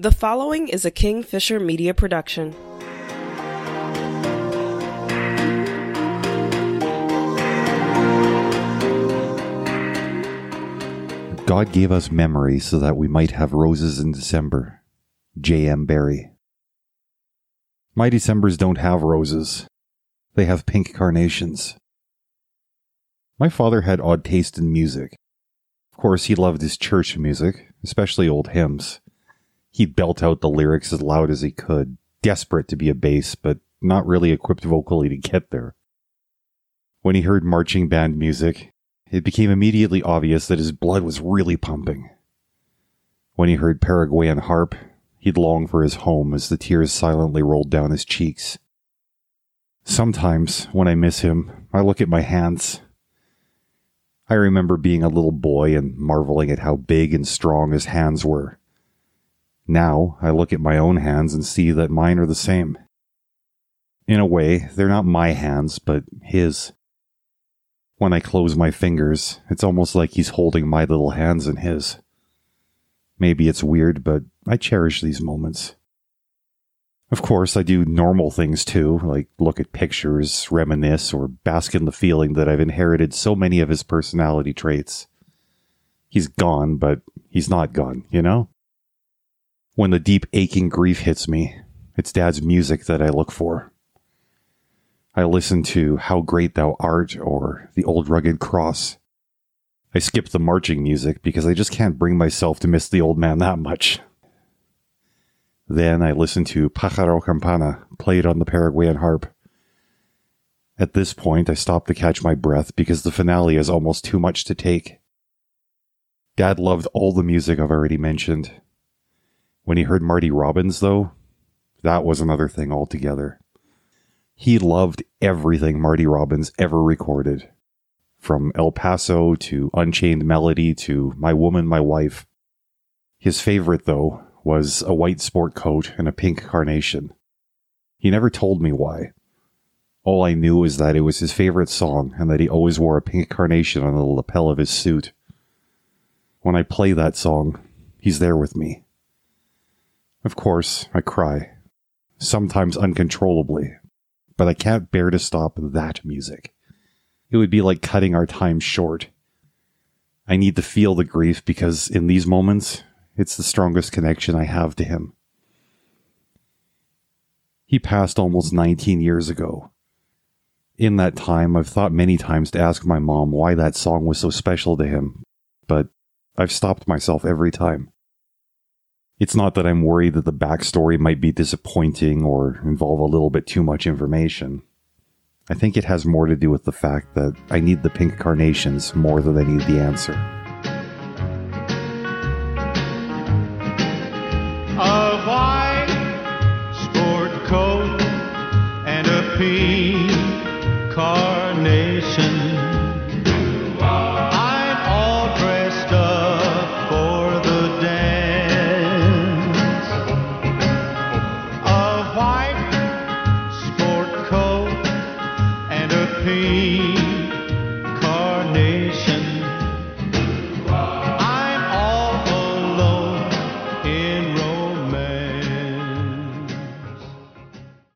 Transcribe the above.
The following is a Kingfisher Media production. God gave us memory so that we might have roses in December. J.M. Barrie. My Decembers don't have roses. They have pink carnations. My father had odd taste in music. Of course, he loved his church music, especially old hymns. He'd belt out the lyrics as loud as he could, desperate to be a bass, but not really equipped vocally to get there. When he heard marching band music, it became immediately obvious that his blood was really pumping. When he heard Paraguayan harp, he'd long for his home as the tears silently rolled down his cheeks. Sometimes, when I miss him, I look at my hands. I remember being a little boy and marveling at how big and strong his hands were. Now, I look at my own hands and see that mine are the same. In a way, they're not my hands, but his. When I close my fingers, it's almost like he's holding my little hands in his. Maybe it's weird, but I cherish these moments. Of course, I do normal things too, like look at pictures, reminisce, or bask in the feeling that I've inherited so many of his personality traits. He's gone, but he's not gone, you know? When the deep aching grief hits me, it's Dad's music that I look for. I listen to How Great Thou Art or The Old Rugged Cross. I skip the marching music because I just can't bring myself to miss the old man that much. Then I listen to Pájaro Campana, played on the Paraguayan harp. At this point, I stop to catch my breath because the finale is almost too much to take. Dad loved all the music I've already mentioned. When he heard Marty Robbins, though, that was another thing altogether. He loved everything Marty Robbins ever recorded. From El Paso to Unchained Melody to My Woman, My Wife. His favorite, though, was a white sport coat and a pink carnation. He never told me why. All I knew was that it was his favorite song and that he always wore a pink carnation on the lapel of his suit. When I play that song, he's there with me. Of course, I cry, sometimes uncontrollably, but I can't bear to stop that music. It would be like cutting our time short. I need to feel the grief because in these moments, it's the strongest connection I have to him. He passed almost 19 years ago. In that time, I've thought many times to ask my mom why that song was so special to him, but I've stopped myself every time. It's not that I'm worried that the backstory might be disappointing or involve a little bit too much information. I think it has more to do with the fact that I need the pink carnations more than I need the answer. A A